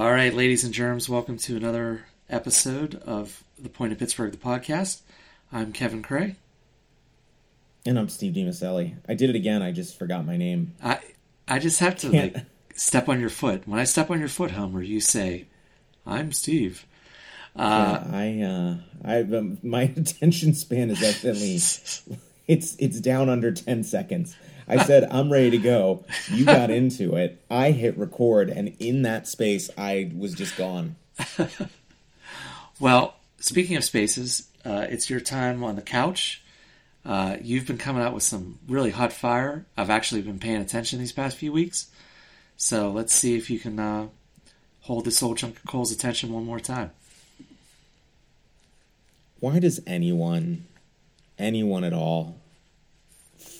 All right, ladies and germs, welcome to another episode of the Point of Pittsburgh, the podcast. I'm Kevin Cray. And I'm Steve DiMaselli. I did it again. I just forgot my name. I I just have to like step on your foot. When I step on your foot, Homer, you say, "I'm Steve." Uh, Yeah, I, uh, I, um, my attention span is definitely it's, it's down under 10 seconds. I said, I'm ready to go. You got into it. I hit record, and in that space, I was just gone. Well, speaking of spaces, uh, it's your time on the couch. Uh, you've been coming out with some really hot fire. I've actually been paying attention these past few weeks. So let's see if you can uh, hold this old chunk of coal's attention one more time. Why does anyone, anyone at all,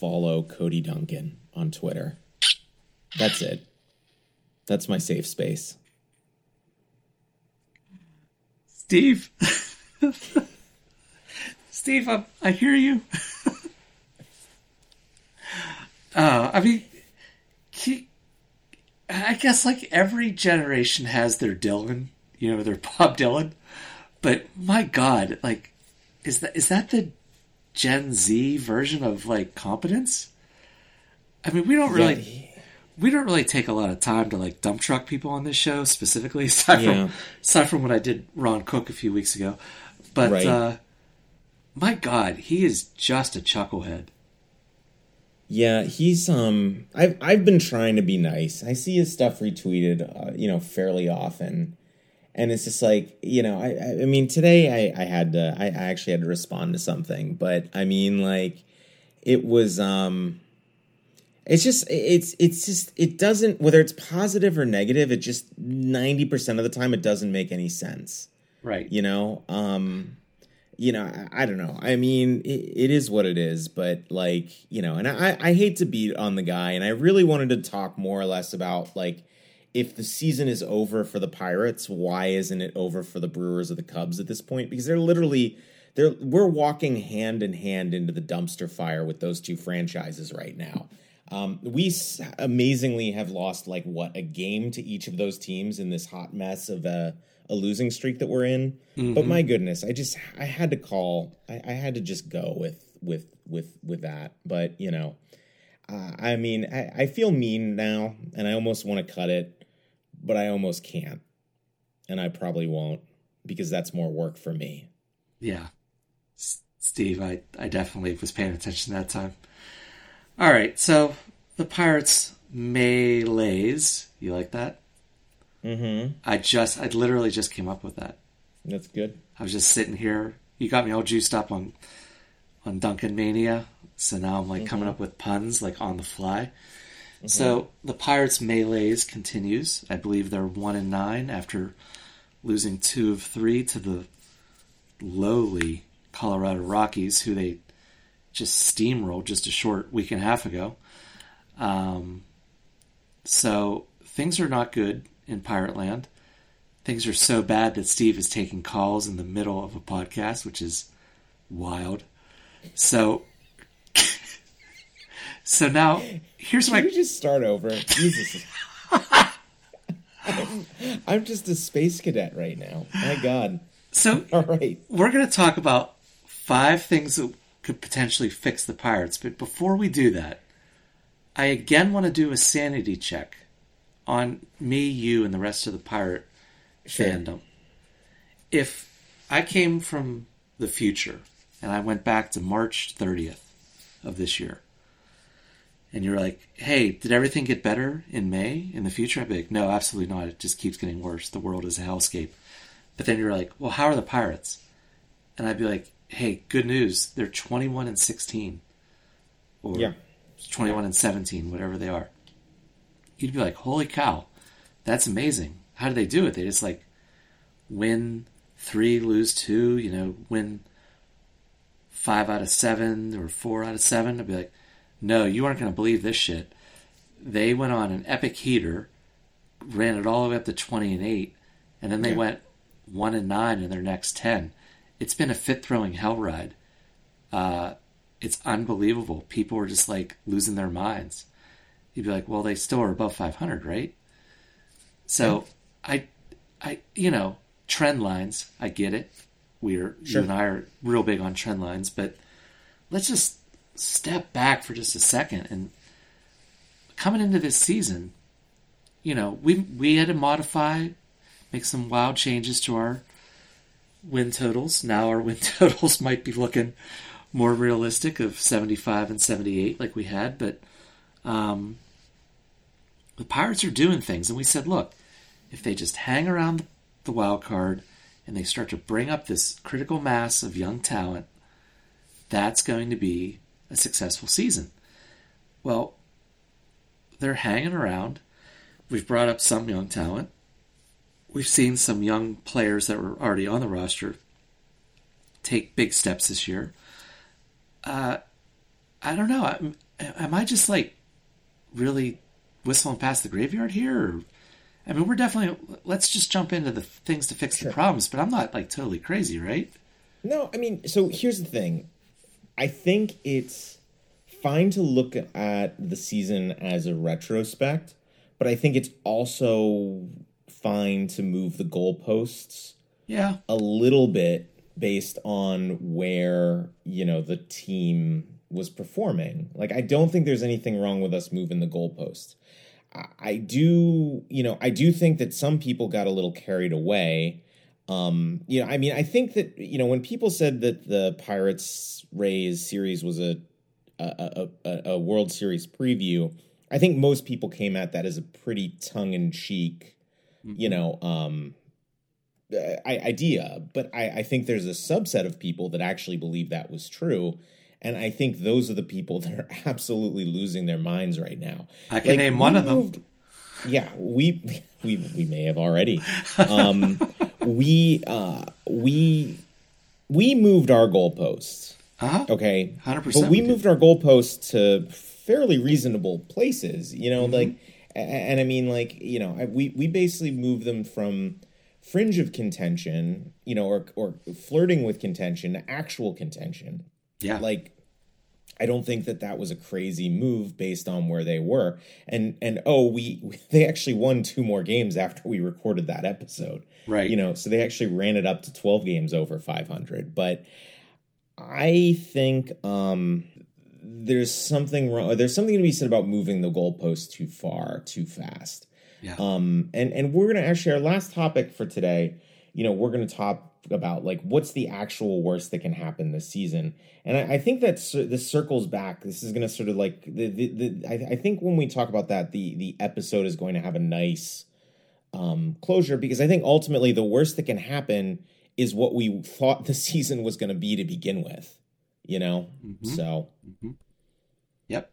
follow Cody Duncan on Twitter? That's it. That's my safe space. Steve. Steve, I, I hear you. uh, I mean, he, I guess like every generation has their Dylan, you know, their Bob Dylan. But my God, like, is that is that the Gen Z version of like competence? I mean, we don't really Yeah, he- we don't really take a lot of time to like dump truck people on this show specifically aside Yeah. from aside from what I did Ron Cook a few weeks ago. But Right. uh my god, he is just a chucklehead. Yeah, he's um. I've I've been trying to be nice. I see his stuff retweeted, uh, you know, fairly often, and it's just like you know. I I- mean, today I I had to. I, I actually had to respond to something, but I mean, like, it was um. It's just it's it's just it doesn't whether it's positive or negative. It just ninety percent of the time it doesn't make any sense Right. you know um you know i, I don't know i mean it, it is what it is but like you know and i i hate to beat on the guy and i really wanted to talk more or less about like if the season is over for the pirates why isn't it over for the brewers or the cubs at this point because they're literally they're we're walking hand in hand into the dumpster fire with those two franchises right now um, we s- amazingly have lost like what a game to each of those teams in this hot mess of a, a losing streak that we're in. But my goodness, I just I had to call. I, I had to just go with with with with that. But you know, uh, I mean, I, I feel mean now, and I almost want to cut it, but I almost can't, and I probably won't because that's more work for me. Yeah. S- Steve, I, I definitely was paying attention that time. All right, so the Pirates melees. You like that? Mm-hmm. I just, I literally just came up with that. That's good. I was just sitting here. You got me all juiced up on on Duncan Mania. So now I'm like coming up with puns like on the fly. So the Pirates melees continues. I believe they're one and nine after losing two of three to the lowly Colorado Rockies, who they just steamrolled just a short week and a half ago. Um, so things are not good in Pirate Land things are so bad that Steve is taking calls in the middle of a podcast, which is wild. So, so now here's Can my we just start over? Jesus. I'm, I'm just a space cadet right now. My God. so All right. we're going to talk about five things that could potentially fix the Pirates. But before we do that, I again want to do a sanity check on me, you, and the rest of the Pirate Sure. fandom. If I came from the future and I went back to March 30th of this year, and you're like, hey, did everything get better in May in the future? I'd be like, no, absolutely not. It just keeps getting worse. The world is a hellscape. But then you're like, well, how are the Pirates? And I'd be like, hey, good news. They're 21 and 16. Or Yeah. 21 and 17, whatever they are. You'd be like, holy cow, that's amazing. How do they do it? They just like win three, lose two, you know, win five out of seven or four out of seven. I'd be like, no, you aren't going to believe this shit. They went on an epic heater, ran it all the way up to 20 and 8, and then they Yeah. went 1 and 9 in their next 10. It's been a fit throwing hell ride. Uh, it's unbelievable. People were just like losing their minds. You'd be like, well, they still are above 500, right? So I I you know trend lines. I get it. We're Sure. you and I are real big on trend lines, but let's just step back for just a second and coming into this season, you know, we we had to modify, make some wild changes to our win totals. Now our win totals might be looking more realistic of 75 and 78 like we had, but um, the Pirates are doing things, and we said, look, if they just hang around the wild card and they start to bring up this critical mass of young talent, that's going to be a successful season. Well, they're hanging around. We've brought up some young talent. We've seen some young players that were already on the roster take big steps this year. Uh, I don't know. Am, am I just like really whistling past the graveyard here? Or, I mean, we're definitely. Let's just jump into the things to fix the problems. But I'm not like totally crazy, right? No, I mean, so here's the thing. I think it's fine to look at the season as a retrospect, but I think it's also fine to move the goalposts Yeah. a little bit based on where, you know, the team was performing. Like I don't think there's anything wrong with us moving the goalpost. I, I do, you know, I do think that some people got a little carried away. Um, you know, I mean, I think that you know when people said that the Pirates Rays series was a a, a, a World Series preview, I think most people came at that as a pretty tongue in cheek, you know, um, uh, idea. But I, I think there's a subset of people that actually believe that was true. And I think those are the people that are absolutely losing their minds right now. I can Like, name one of them. moved- Yeah, we we we may have already. Um, we uh, we we moved our goalposts. Uh-huh. Okay, 100% But we we moved our goalposts to fairly reasonable places. You know, like, and I mean, like, you know, we we basically moved them from fringe of contention, you know, or or flirting with contention to actual contention Yeah. like I don't think that that was a crazy move based on where they were. And and oh, we they actually won two more games after we recorded that episode. Right. You know, so they actually ran it up to 12 games over 500, but I think um there's something wrong. There's something to be said about moving the goalpost too far, too fast. Yeah. Um, and and we're gonna actually our last topic for today. You know, we're gonna talk about like what's the actual worst that can happen this season. And I, I think that this circles back. This is gonna sort of like the the, the I, I think when we talk about that, the the episode is going to have a nice um closure because I think ultimately the worst that can happen is what we thought the season was going to be to begin with. You know, so Yep.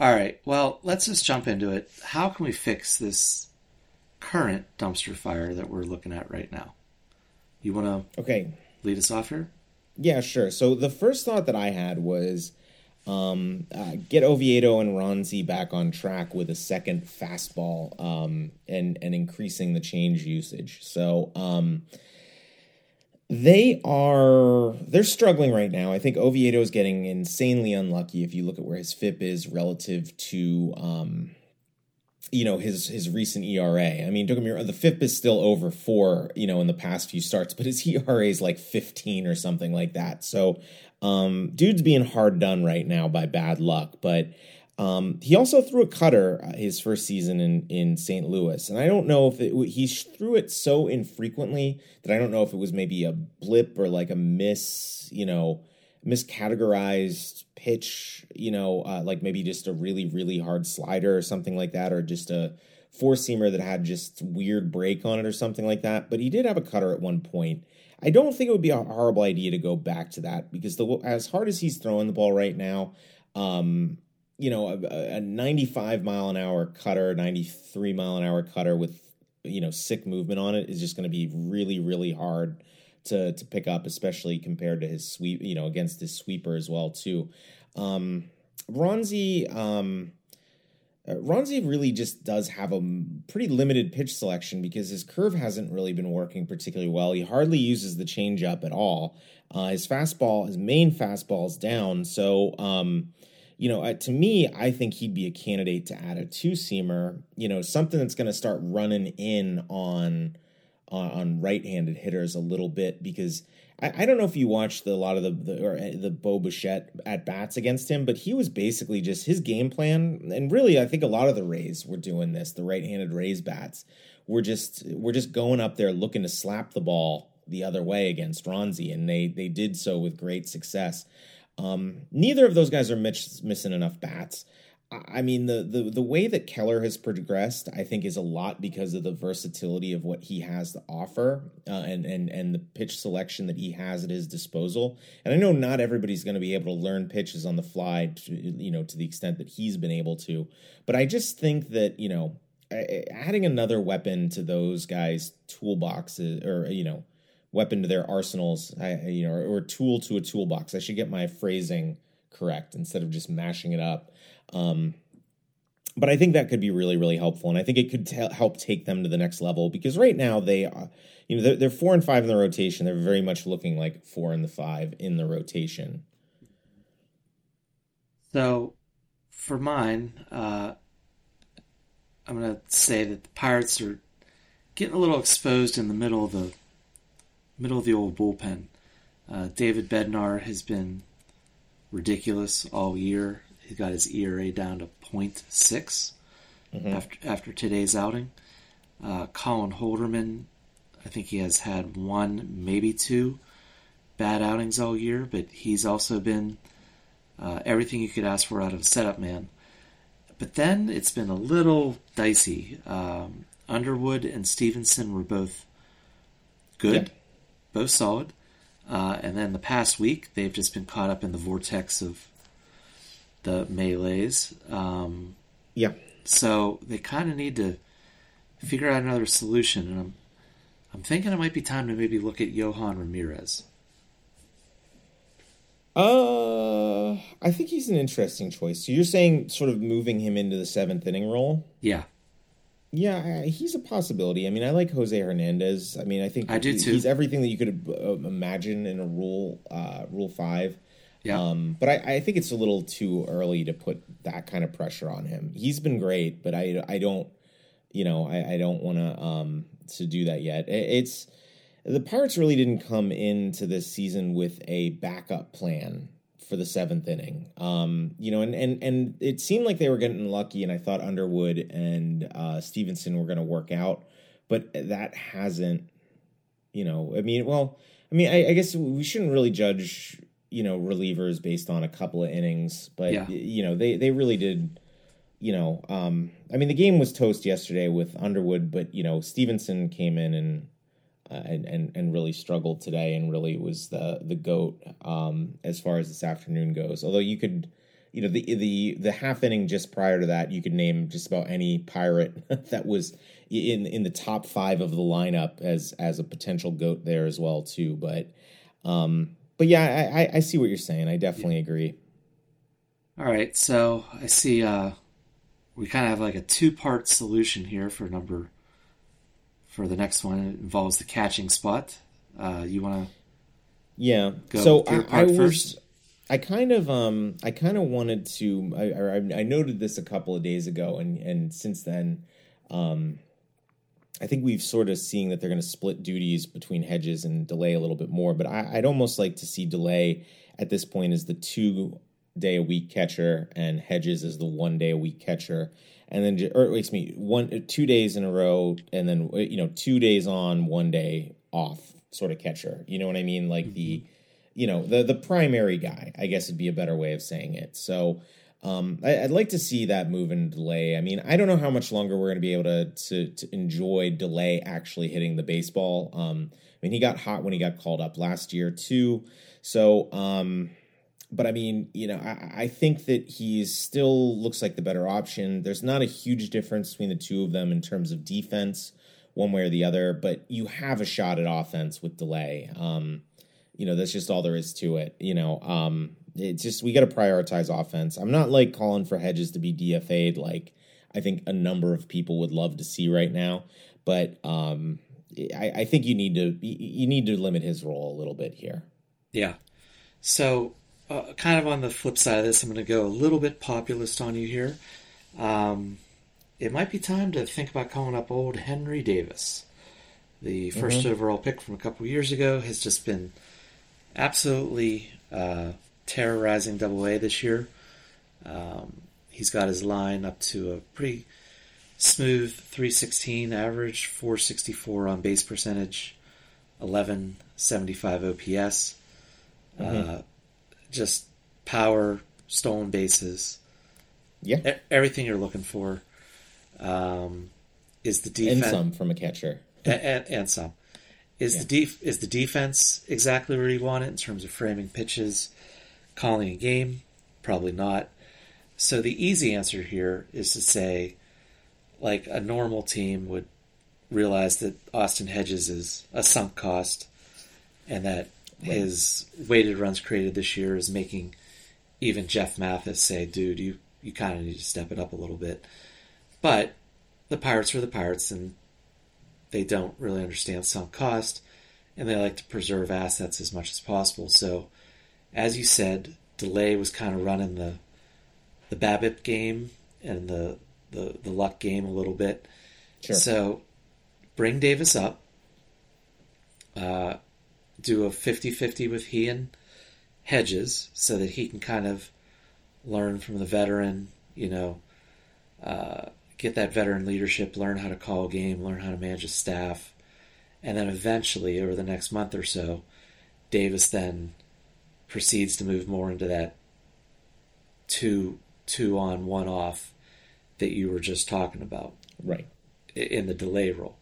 All right. Well, let's just jump into it. How can we fix this current dumpster fire that we're looking at right now? You want to okay. lead us off here? Yeah, sure. So the first thought that I had was um, uh, get Oviedo and Roansy back on track with a second fastball um, and and increasing the change usage. So um, they are they're struggling right now. I think Oviedo is getting insanely unlucky if you look at where his FIP is relative to um, you know his his recent ERA. I mean, don't get me wrong, the FIP is still over four, you know, in the past few starts, but his ERA is like fifteen or something like that. So, um, dude's being hard done right now by bad luck. But um, he also threw a cutter uh, his first season in in St. Louis, and I don't know if it, he threw it so infrequently that I don't know if it was maybe a blip or like a miss, you know, miscategorized pitch, you know, uh, like maybe just a really, really hard slider or something like that, or just a four seamer that had just weird break on it or something like that. But he did have a cutter at one point. I don't think it would be a horrible idea to go back to that because the as hard as he's throwing the ball right now, um, you know, a, a 95 mile an hour cutter, 93 mile an hour cutter with you know sick movement on it is just going to be really, really hard to to pick up, especially compared to his sweep, you know, against his sweeper as well too. Um, Roansy, um, uh, Roansy really just does have a pretty limited pitch selection because his curve hasn't really been working particularly well. He hardly uses the changeup at all. Uh, his fastball, his main fastball is down. So, um, you know, uh, to me, I think he'd be a candidate to add a two seamer. You know, something that's going to start running in on on, on right-handed hitters a little bit because I, I don't know if you watched the, a lot of the the, or uh, the Bo Bichette at bats against him, but he was basically just his game plan, and really I think a lot of the Rays were doing this. The right-handed Rays bats were just were just going up there looking to slap the ball the other way against Roansy, and they they did so with great success. Um, neither of those guys are miss, missing enough bats. I mean, the, the the way that Keller has progressed, I think, is a lot because of the versatility of what he has to offer, uh, and and and the pitch selection that he has at his disposal. And I know not everybody's going to be able to learn pitches on the fly, to, you know, to the extent that he's been able to. But I just think that you know, adding another weapon to those guys' toolboxes, or you know, weapon to their arsenals, I, you know, or, or tool to a toolbox. I should get my phrasing correct instead of just mashing it up um, but I think that could be really, really helpful, and I think it could t- help take them to the next level because right now they, are, you know, they're, they're, four and five in the rotation. They're very much looking like four and the five in the rotation. So, for mine, uh, I'm going to say that the Pirates are getting a little exposed in the middle of the middle of the old bullpen. Uh, David Bednar has been ridiculous all year. He got his ERA down to 0.6 mm-hmm. after after today's outing. Uh, Colin Holderman, I think he has had one, maybe two bad outings all year, but he's also been uh, everything you could ask for out of a setup man. But then it's been a little dicey. Um, Underwood and Stephenson were both good, both solid. Uh, and then the past week, they've just been caught up in the vortex of the melees. Um, yeah. So they kind of need to figure out another solution, and I'm I'm thinking it might be time to maybe look at Yohan Ramirez. Uh, I think he's an interesting choice. So you're saying sort of moving him into the seventh inning role? Yeah. Yeah, he's a possibility. I mean, I like Jose Hernandez. I mean, I think I do too. He's everything that you could uh, imagine in a rule, uh, rule five. Yeah. Um, but I, I, think it's a little too early to put that kind of pressure on him. He's been great, but I, I don't, you know, I, I don't want to um, to do that yet. It's the Pirates really didn't come into this season with a backup plan for the seventh inning. Um, you know, and and and it seemed like they were getting lucky, and I thought Underwood and uh, Stephenson were going to work out, but that hasn't. You know, I mean, well, I mean, I, I guess we shouldn't really judge you know relievers based on a couple of innings, but yeah. you know they they really did. You know, um, I mean, the game was toast yesterday with Underwood, but you know Stephenson came in and uh, and, and and really struggled today, and really was the the goat um, as far as this afternoon goes. Although you could, you know, the the the half inning just prior to that, you could name just about any pirate that was in in the top five of the lineup as as a potential goat there as well too. But um, but yeah, I, I see what you're saying. I definitely agree. All right, so I see uh, we kind of have like a two part solution here for number for the next one. It involves the catching spot. Uh, you want to? Yeah. so I, I was. I kind of um I kind of wanted to I, I, I noted this a couple of days ago and and since then um I think we've sort of seeing that they're going to split duties between Hedges and Delay a little bit more, but I, would almost like to see Delay at this point as the two day a week catcher and Hedges is the one day a week catcher, and then or makes me one two days in a row, and then you know two days on, one day off sort of catcher. You know what I mean? Like the mm-hmm. you know the the primary guy, I guess would be a better way of saying it. So um, I, would like to see that move and Delay. I mean, I don't know how much longer we're going to be able to, to, to enjoy Delay actually hitting the baseball. Um, I mean, he got hot when he got called up last year too. So, um, but I mean, you know, I, I think that he still looks like the better option. There's not a huge difference between the two of them in terms of defense, one way or the other. But you have a shot at offense with Delay. Um, you know, that's just all there is to it. You know, um, it's just we got to prioritize offense. I'm not like calling for Hedges to be DFA'd like I think a number of people would love to see right now, but um, I, I think you need to you need to limit his role a little bit here. Yeah. So, uh, kind of on the flip side of this, I'm going to go a little bit populist on you here. Um, it might be time to think about calling up old Henry Davis, the 1st Mm-hmm. overall pick from a couple years ago, has just been absolutely uh, terrorizing Double A this year. Um, he's got his line up to a pretty smooth 316 average, 464 on base percentage, 1175 OPS. Uh, just power, stolen bases, Yeah, e- everything you're looking for. Um, is the and defense some from a catcher. and, and, and some. Is Yeah. the def- is the defense exactly where you want it in terms of framing pitches, calling a game? Probably not. So the easy answer here is to say, like a normal team would realize that Austin Hedges is a sunk cost, and that his weighted runs created this year is making even Jeff Mathis say, "Dude, you you kind of need to step it up a little bit." But the Pirates are the Pirates, and they don't really understand sunk cost, and they like to preserve assets as much as possible. So, as you said, Delay was kind of running the the BABIP game and the the, the luck game a little bit. Sure. So, bring Davis up. Uh, do a 50-50 with he and Hedges so that he can kind of learn from the veteran, you know, uh, get that veteran leadership, learn how to call a game, learn how to manage a staff, and then eventually, over the next month or so, Davis then proceeds to move more into that two two on one off that you were just talking about Right. in the Delay role.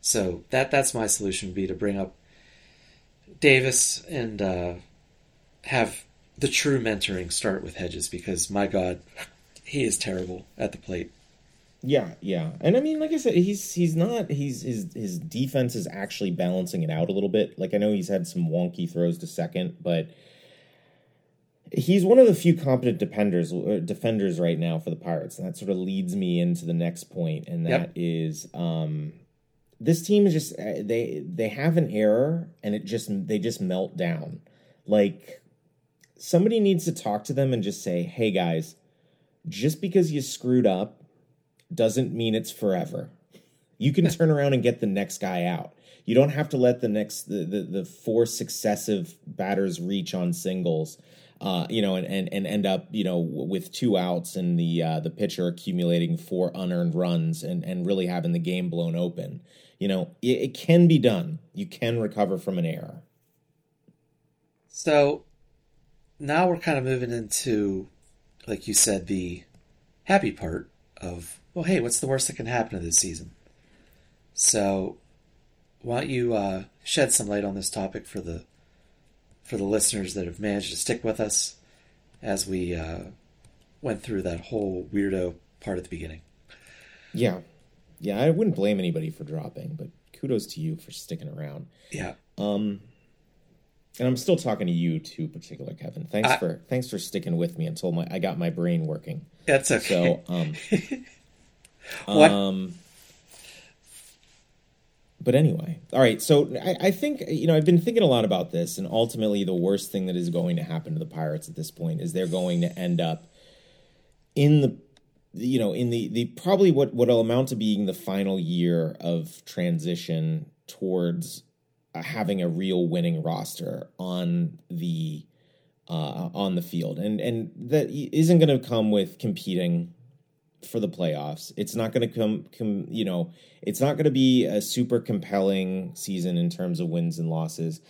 So that that's my solution would be to bring up Davis and uh, have the true mentoring start with Hedges because my God, he is terrible at the plate. Yeah, yeah, and I mean, like I said, he's he's not he's his his defense is actually balancing it out a little bit. Like I know he's had some wonky throws to second, but he's one of the few competent defenders uh, defenders right now for the Pirates, and that sort of leads me into the next point, and that Yep. is um, this team is just uh, they they have an error, and it just they just melt down. Like somebody needs to talk to them and just say, "Hey guys, just because you screwed up." doesn't mean it's forever. You can turn around and get the next guy out. You don't have to let the next the the, the four successive batters reach on singles, uh, you know, and, and and end up you know with two outs and the uh, the pitcher accumulating four unearned runs and and really having the game blown open. You know, it, it can be done. You can recover from an error. So now we're kind of moving into, like you said, the happy part of, well, hey, what's the worst that can happen to this season? So why don't you uh, shed some light on this topic for the for the listeners that have managed to stick with us as we uh, went through that whole weirdo part at the beginning. Yeah, yeah. I wouldn't blame anybody for dropping, but kudos to you for sticking around. Yeah. Um, and I'm still talking to you too, particular Kevin. Thanks I- for thanks for sticking with me until my I got my brain working. That's okay. So um, What- um, but anyway, all right. So I, I think you know I've been thinking a lot about this, and ultimately the worst thing that is going to happen to the Pirates at this point is they're going to end up in the you know in the the probably what what'll amount to being the final year of transition towards uh, having a real winning roster on the uh, on the field, and and that isn't going to come with competing for the playoffs. It's not going to come, come, you know, it's not going to be a super compelling season in terms of wins and losses.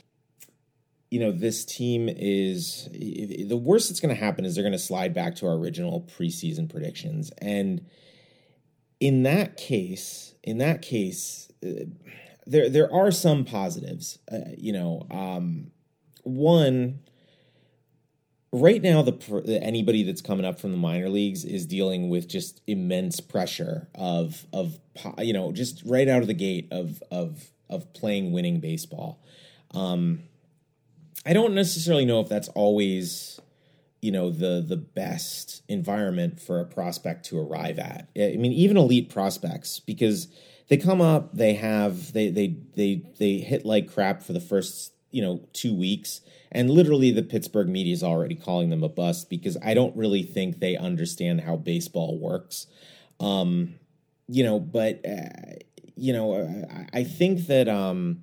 You know, this team is the worst that's going to happen is they're going to slide back to our original preseason predictions, and in that case, in that case, uh, there there are some positives. Uh, you know, um, one right now the anybody that's coming up from the minor leagues is dealing with just immense pressure of of you know just right out of the gate of of of playing winning baseball um i don't necessarily know if that's always you know the the best environment for a prospect to arrive at. I mean even elite prospects because they come up they have they they they they hit like crap for the first you know two weeks and literally the pittsburgh media is already calling them a bust because i don't really think they understand how baseball works. Um you know but uh, you know, I, I think that um,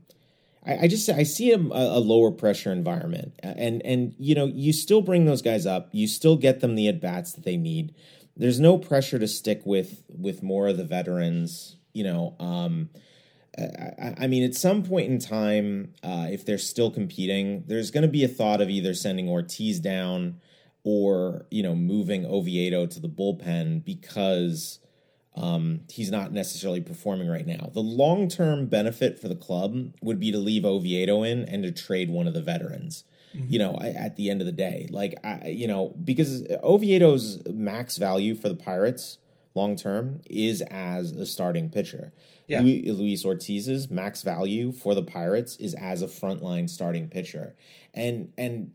I, I just I see a, a lower pressure environment, and and you know, you still bring those guys up, you still get them the at bats that they need. There's no pressure to stick with with more of the veterans. You know, um, I, I, mean, at some point in time, uh, if they're still competing, there's going to be a thought of either sending Ortiz down or you know moving Oviedo to the bullpen because um, he's not necessarily performing right now. The long term benefit for the club would be to leave Oviedo in and to trade one of the veterans. Mm-hmm. You know, at the end of the day, like I, you know, because Oviedo's max value for the Pirates long term is as a starting pitcher. Yeah. Luis Ortiz's max value for the Pirates is as a frontline starting pitcher, and and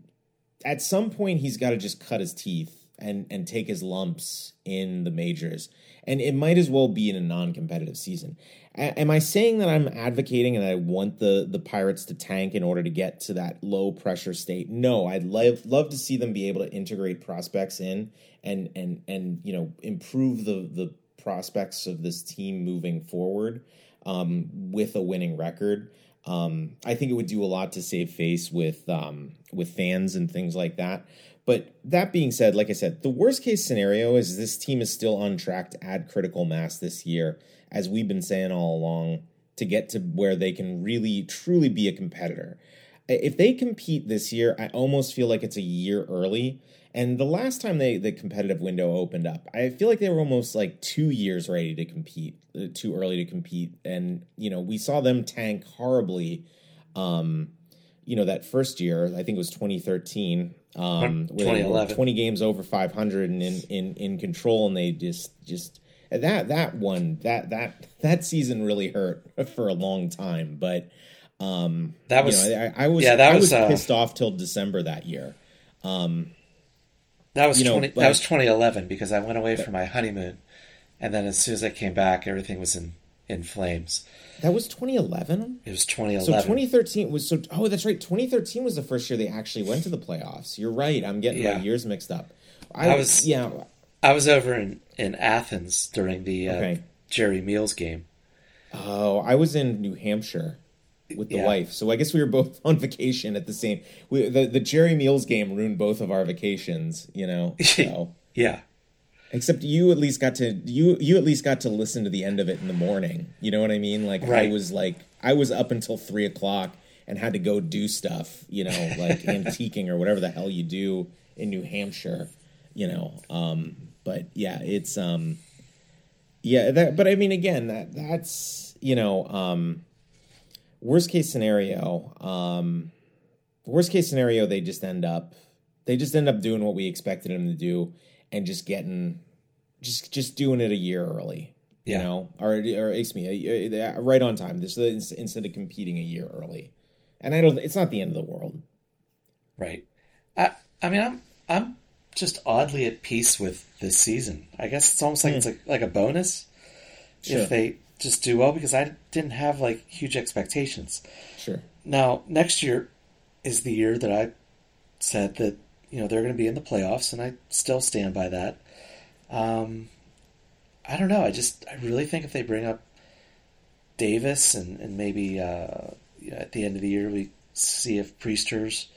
at some point he's got to just cut his teeth and and take his lumps in the majors. And it might as well be in a non-competitive season. A- am i saying that i'm advocating and i want the the pirates to tank in order to get to that low pressure state? No i'd love love to see them be able to integrate prospects in and and and you know improve the the prospects of this team moving forward um, with a winning record. Um, I think it would do a lot to save face with um, with fans and things like that. But that being said, like I said, the worst case scenario is this team is still on track to add critical mass this year, as we've been saying all along, to get to where they can really truly be a competitor. If they compete this year, I almost feel like it's a year early and the last time they the competitive window opened up, I feel like they were almost like two years ready to compete, uh, too early to compete. And you know, we saw them tank horribly. Um, you know, that first year, I think it was 2013, um, 2011. 20 games over 500 and in, in in control, and they just just that that one that that that season really hurt for a long time. But um, that was you know, I, I, was yeah that I was, was uh, pissed off till December that year. Um, that was you know, 20, that was 2011 because I went away for my honeymoon, and then as soon as I came back, everything was in in flames. That was 2011. It was 2011. So 2013 was so. Oh, that's right. 2013 was the first year they actually went to the playoffs. You're right. I'm getting yeah. my years mixed up. I, I, was yeah. I was over in in Athens during the uh, okay. Jerry Meals game. Oh, I was in New Hampshire with the yeah. wife. So I guess we were both on vacation at the same. We, the the Jerry Meals game ruined both of our vacations. You know. So yeah. Except you at least got to you you at least got to listen to the end of it in the morning. You know what I mean? Like right. I was like I was up until three o'clock and had to go do stuff. You know, like antiquing or whatever the hell you do in New Hampshire. You know. Um, but yeah, it's um, yeah. That, but I mean, again, that that's you know um worst case scenario, um, worst case scenario, they just end up they just end up doing what we expected them to do and just getting just just doing it a year early. You yeah. know, or or excuse me, uh, uh, right on time. This uh, instead of competing a year early, and I don't. It's not the end of the world. Right. I I mean, I'm I'm just oddly at peace with this season. I guess it's almost like mm. it's like, like a bonus sure. if they just do well because I didn't have like huge expectations. Sure. Now next year is the year that I said that you know they're going to be in the playoffs, and I still stand by that. Um, I don't know. I just I really think if they bring up Davis and and maybe uh, at the end of the year we see if Priester's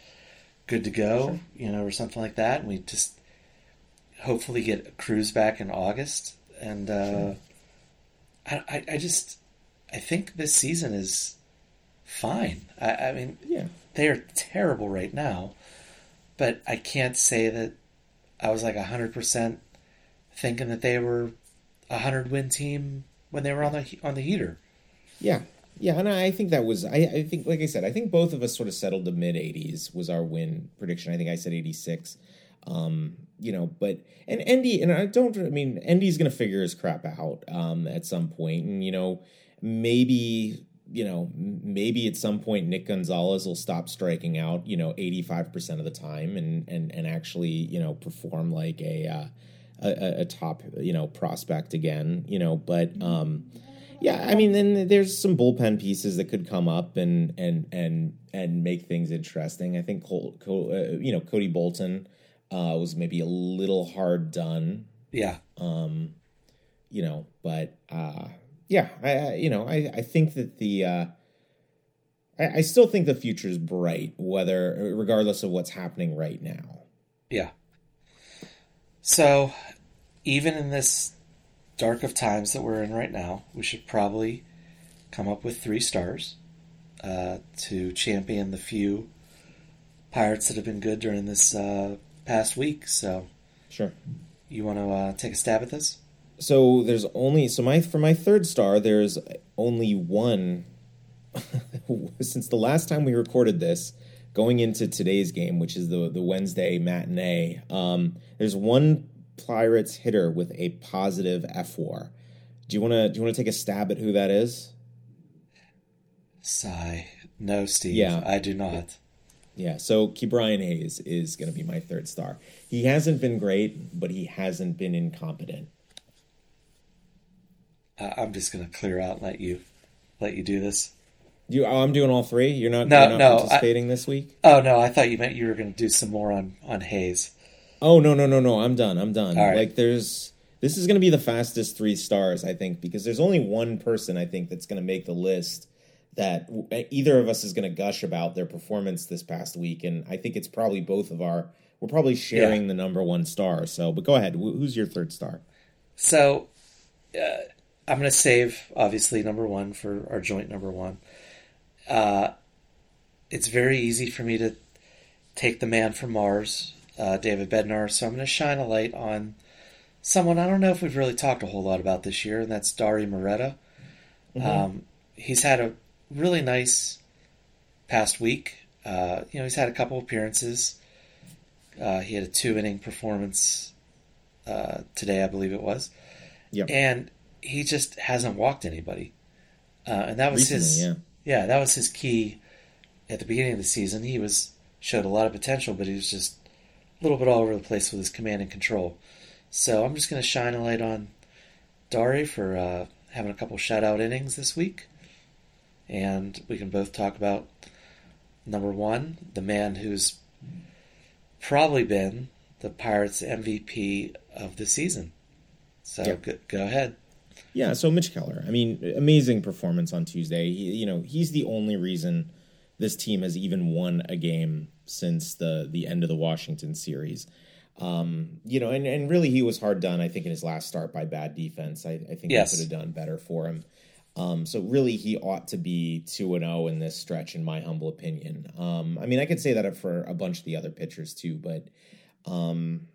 good to go, sure. you know, or something like that, and we just hopefully get Cruz back in August and. Uh, sure I, I just I think this season is fine. I, I mean, yeah, they are terrible right now, but I can't say that I was like hundred percent thinking that they were a hundred win team when they were on the on the heater. Yeah, yeah, and I think that was I, I think like I said, I think both of us sort of settled the mid eighties was our win prediction. I think I said eighty six. Um, you know, but and Endy and I don't. I mean, Endy's going to figure his crap out um, at some point, and you know, maybe you know, maybe at some point Nick Gonzalez will stop striking out, you know, eighty five percent of the time, and and and actually, you know, perform like a uh, a, a top, you know, prospect again, you know, but. um yeah, I mean, then there's some bullpen pieces that could come up and and and and make things interesting. I think Col, Col, uh, you know Cody Bolton uh, was maybe a little hard done. Yeah. Um, you know, but uh, yeah, I, you know I I think that the uh, I, I still think the future is bright, whether regardless of what's happening right now. Yeah. So, even in this dark of times that we're in right now, we should probably come up with three stars uh, to champion the few pirates that have been good during this uh, past week. So, sure. You want to uh, take a stab at this? So there's only so my for my third star there's only one since the last time we recorded this going into today's game, which is the the Wednesday matinee. Um, there's one Pirates hitter with a positive fWAR. Do you want to do you want to take a stab at who that is? Sigh. No, Steve. Yeah, I do not. Yeah, so Ke'Bryan Hayes is going to be my third star. He hasn't been great, but he hasn't been incompetent. Uh, I'm just going to clear out and let you let you do this. You, oh, I'm doing all three. You're not, no, you're not no, participating I, this week. Oh no, I thought you meant you were going to do some more on on Hayes. Oh no no no no! I'm done. I'm done. Like there's this is going to be the fastest three stars I think because there's only one person I think that's going to make the list that either of us is going to gush about their performance this past week, and I think it's probably both of our. We're probably sharing yeah. the number one star. So, but go ahead. Who's your third star? So, uh, I'm going to save obviously number one for our joint number one. Uh, it's very easy for me to take the man from Mars uh, David Bednar. So I'm going to shine a light on someone I don't know if we've really talked a whole lot about this year, and that's Dauri Moreta. Mm-hmm. Um, he's had a really nice past week. Uh, you know, he's had a couple appearances. Uh, he had a two inning performance uh, today, I believe it was. Yep. And he just hasn't walked anybody. Uh, and that was Recently, his yeah. yeah, that was his key at the beginning of the season. He was showed a lot of potential, but he was just a little bit all over the place with his command and control. So I'm just going to shine a light on Dauri for uh, having a couple shutout innings this week. And we can both talk about number one, the man who's probably been the Pirates MVP of the season. So yep. go, go ahead. Yeah, so Mitch Keller. I mean, amazing performance on Tuesday. He, you know, he's the only reason this team has even won a game since the the end of the Washington series. Um, you know, and, and really he was hard done, I think, in his last start by bad defense. I, I think yes. they could have done better for him. Um, so really he ought to be 2 and 0 in this stretch in my humble opinion. Um, I mean, I could say that for a bunch of the other pitchers too, but um,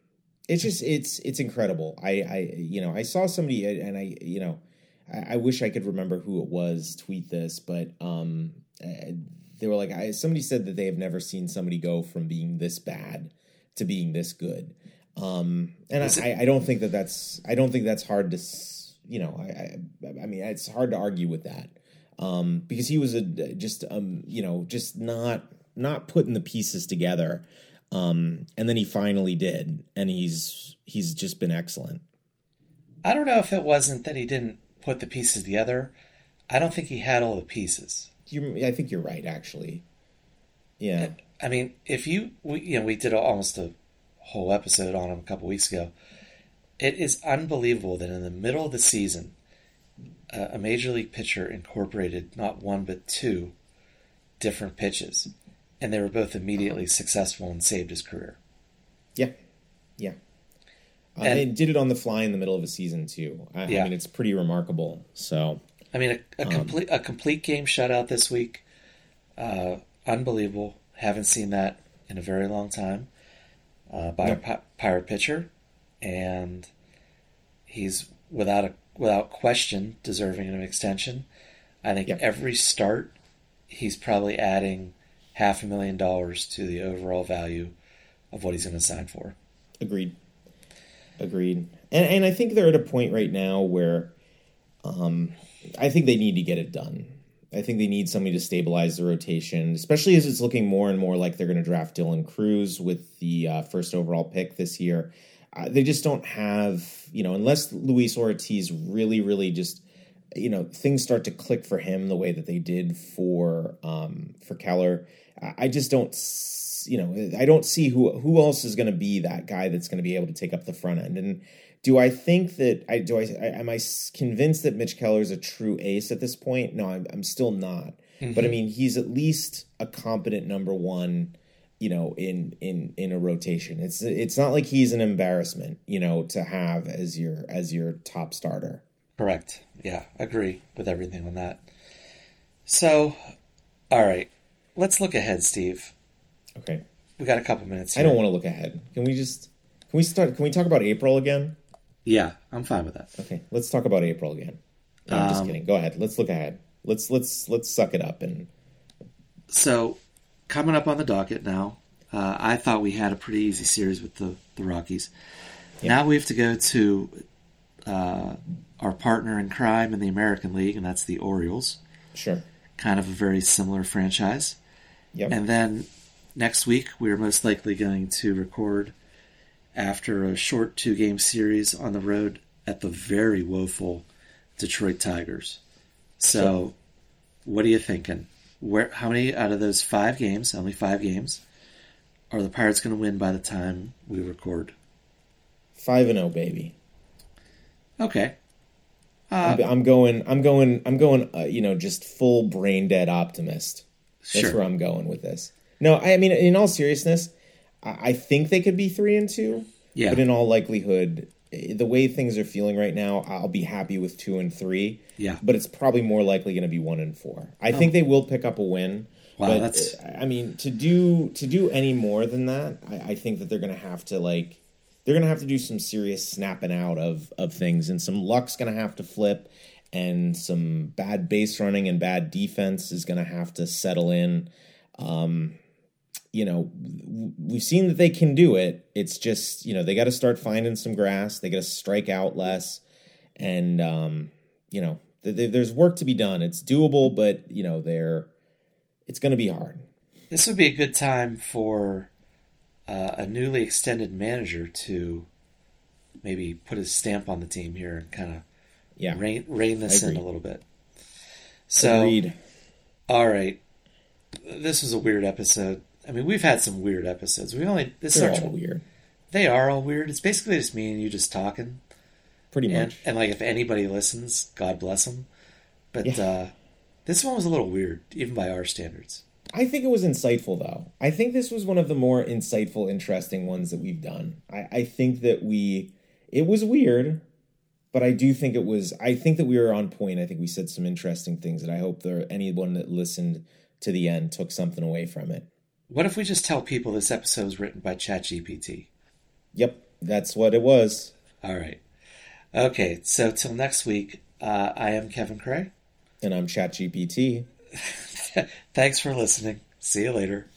it's just it's it's incredible. I I you know, I saw somebody and I you know, I, I wish I could remember who it was tweet this, but um they were like, I, somebody said that they have never seen somebody go from being this bad to being this good. Um, and I, I, don't think that that's, I don't think that's hard to, you know, I, I, I mean, it's hard to argue with that. Um, because he was a, just, um, you know, just not, not putting the pieces together. Um, and then he finally did, and he's, he's just been excellent. I don't know if it wasn't that he didn't put the pieces together. I don't think he had all the pieces you I think you're right, actually. Yeah. I mean, if you we, you know we did almost a whole episode on him a couple weeks ago. It is unbelievable that in the middle of the season, uh, a major league pitcher incorporated not one but two different pitches, and they were both immediately successful and saved his career. Yeah, yeah. Uh, and, they did it on the fly in the middle of a season too. I, yeah. I mean, it's pretty remarkable. So I mean, a, a um, complete a complete game shutout this week. Uh, unbelievable. Haven't seen that in a very long time uh, by a pirate pitcher, and he's without a without question deserving of an extension. I think every start he's probably adding half a million dollars to the overall value of what he's going to sign for. Agreed. Agreed. And and I think they're at a point right now where um, I think they need to get it done. I think they need somebody to stabilize the rotation, especially as it's looking more and more like they're going to draft Dylan Crews with the uh, first overall pick this year. Uh, they just don't have, you know, unless Luis Ortiz really, really just, you know, things start to click for him the way that they did for um, for Keller. I just don't, you know, I don't see who who else is going to be that guy that's going to be able to take up the front end and Do I think that I do I, I am I convinced that Mitch Keller is a true ace at this point? No, I'm I'm still not. But I mm-hmm. mean, he's at least a competent number one, you know, in in in a rotation. It's it's not like he's an embarrassment, you know, to have as your as your top starter. Correct. Yeah, agree with everything on that. So, all right, let's look ahead, Steve. Okay. We got a couple minutes. I don't want to look ahead. Can we just can we start can we talk about April again? Yeah, I'm fine with that. Okay, let's talk about April again. No, I'm just Um, kidding. Go ahead. Let's look ahead. Let's let's let's suck it up and So, coming up on the docket now, uh, I thought we had a pretty easy series with the, the Rockies. Now we have to go to uh, our partner in crime in the American League, and that's the Orioles. sure. Kind of a very similar franchise. Yep. And then next week, we're most likely going to record after a short two game series on the road at the very woeful Detroit Tigers. So, Sure. what are you thinking? Where, how many out of those five games, only five games, are the Pirates going to win by the time we record? Five and zero, baby. Okay. Uh, I'm, I'm going. I'm going. I'm going. Uh, you know, just full brain dead optimist. That's sure. where I'm going with this. No, I mean, in all seriousness, I, think they could be three and two. Yeah. But in all likelihood, eh, the way things are feeling right now, I'll be happy with two and three. Yeah. But it's probably more likely going to be one and four. I think they will pick up a win. Wow, but, that's- eh, I mean, to do to do any more than that, I, I think that they're going to have to like they're going to have to do some serious snapping out of of things, and some luck's going to have to flip, and some bad base running and bad defense is going to have to settle in. Um, you know, we've seen that they can do it. It's just you know they got to start finding some grass. They got to strike out less, and um, you know th- th- there's work to be done. It's doable, but you know they're it's going to be hard. This would be a good time for uh, a newly extended manager to maybe put his stamp on the team here and kind of Yeah, rein, rein this in a little bit. So, agreed. all right, this was a weird episode. I mean, we've had some weird episodes. We only this They're is all weird, They are all weird. It's basically just me and you just talking, pretty and much. and like if anybody listens, God bless them. But Yeah. uh, this one was a little weird, even by our standards. I think it was insightful, though. I think this was one of the more insightful, interesting ones that we've done. I, I think that we, it was weird, but I do think it was. I think that we were on point. I think we said some interesting things that I hope there anyone that listened to the end took something away from it. What if we just tell people this episode was written by ChatGPT? Yep, that's what it was. All right. Okay, so till next week, uh, I am Kevin Cray. And I'm ChatGPT. Thanks for listening. See you later.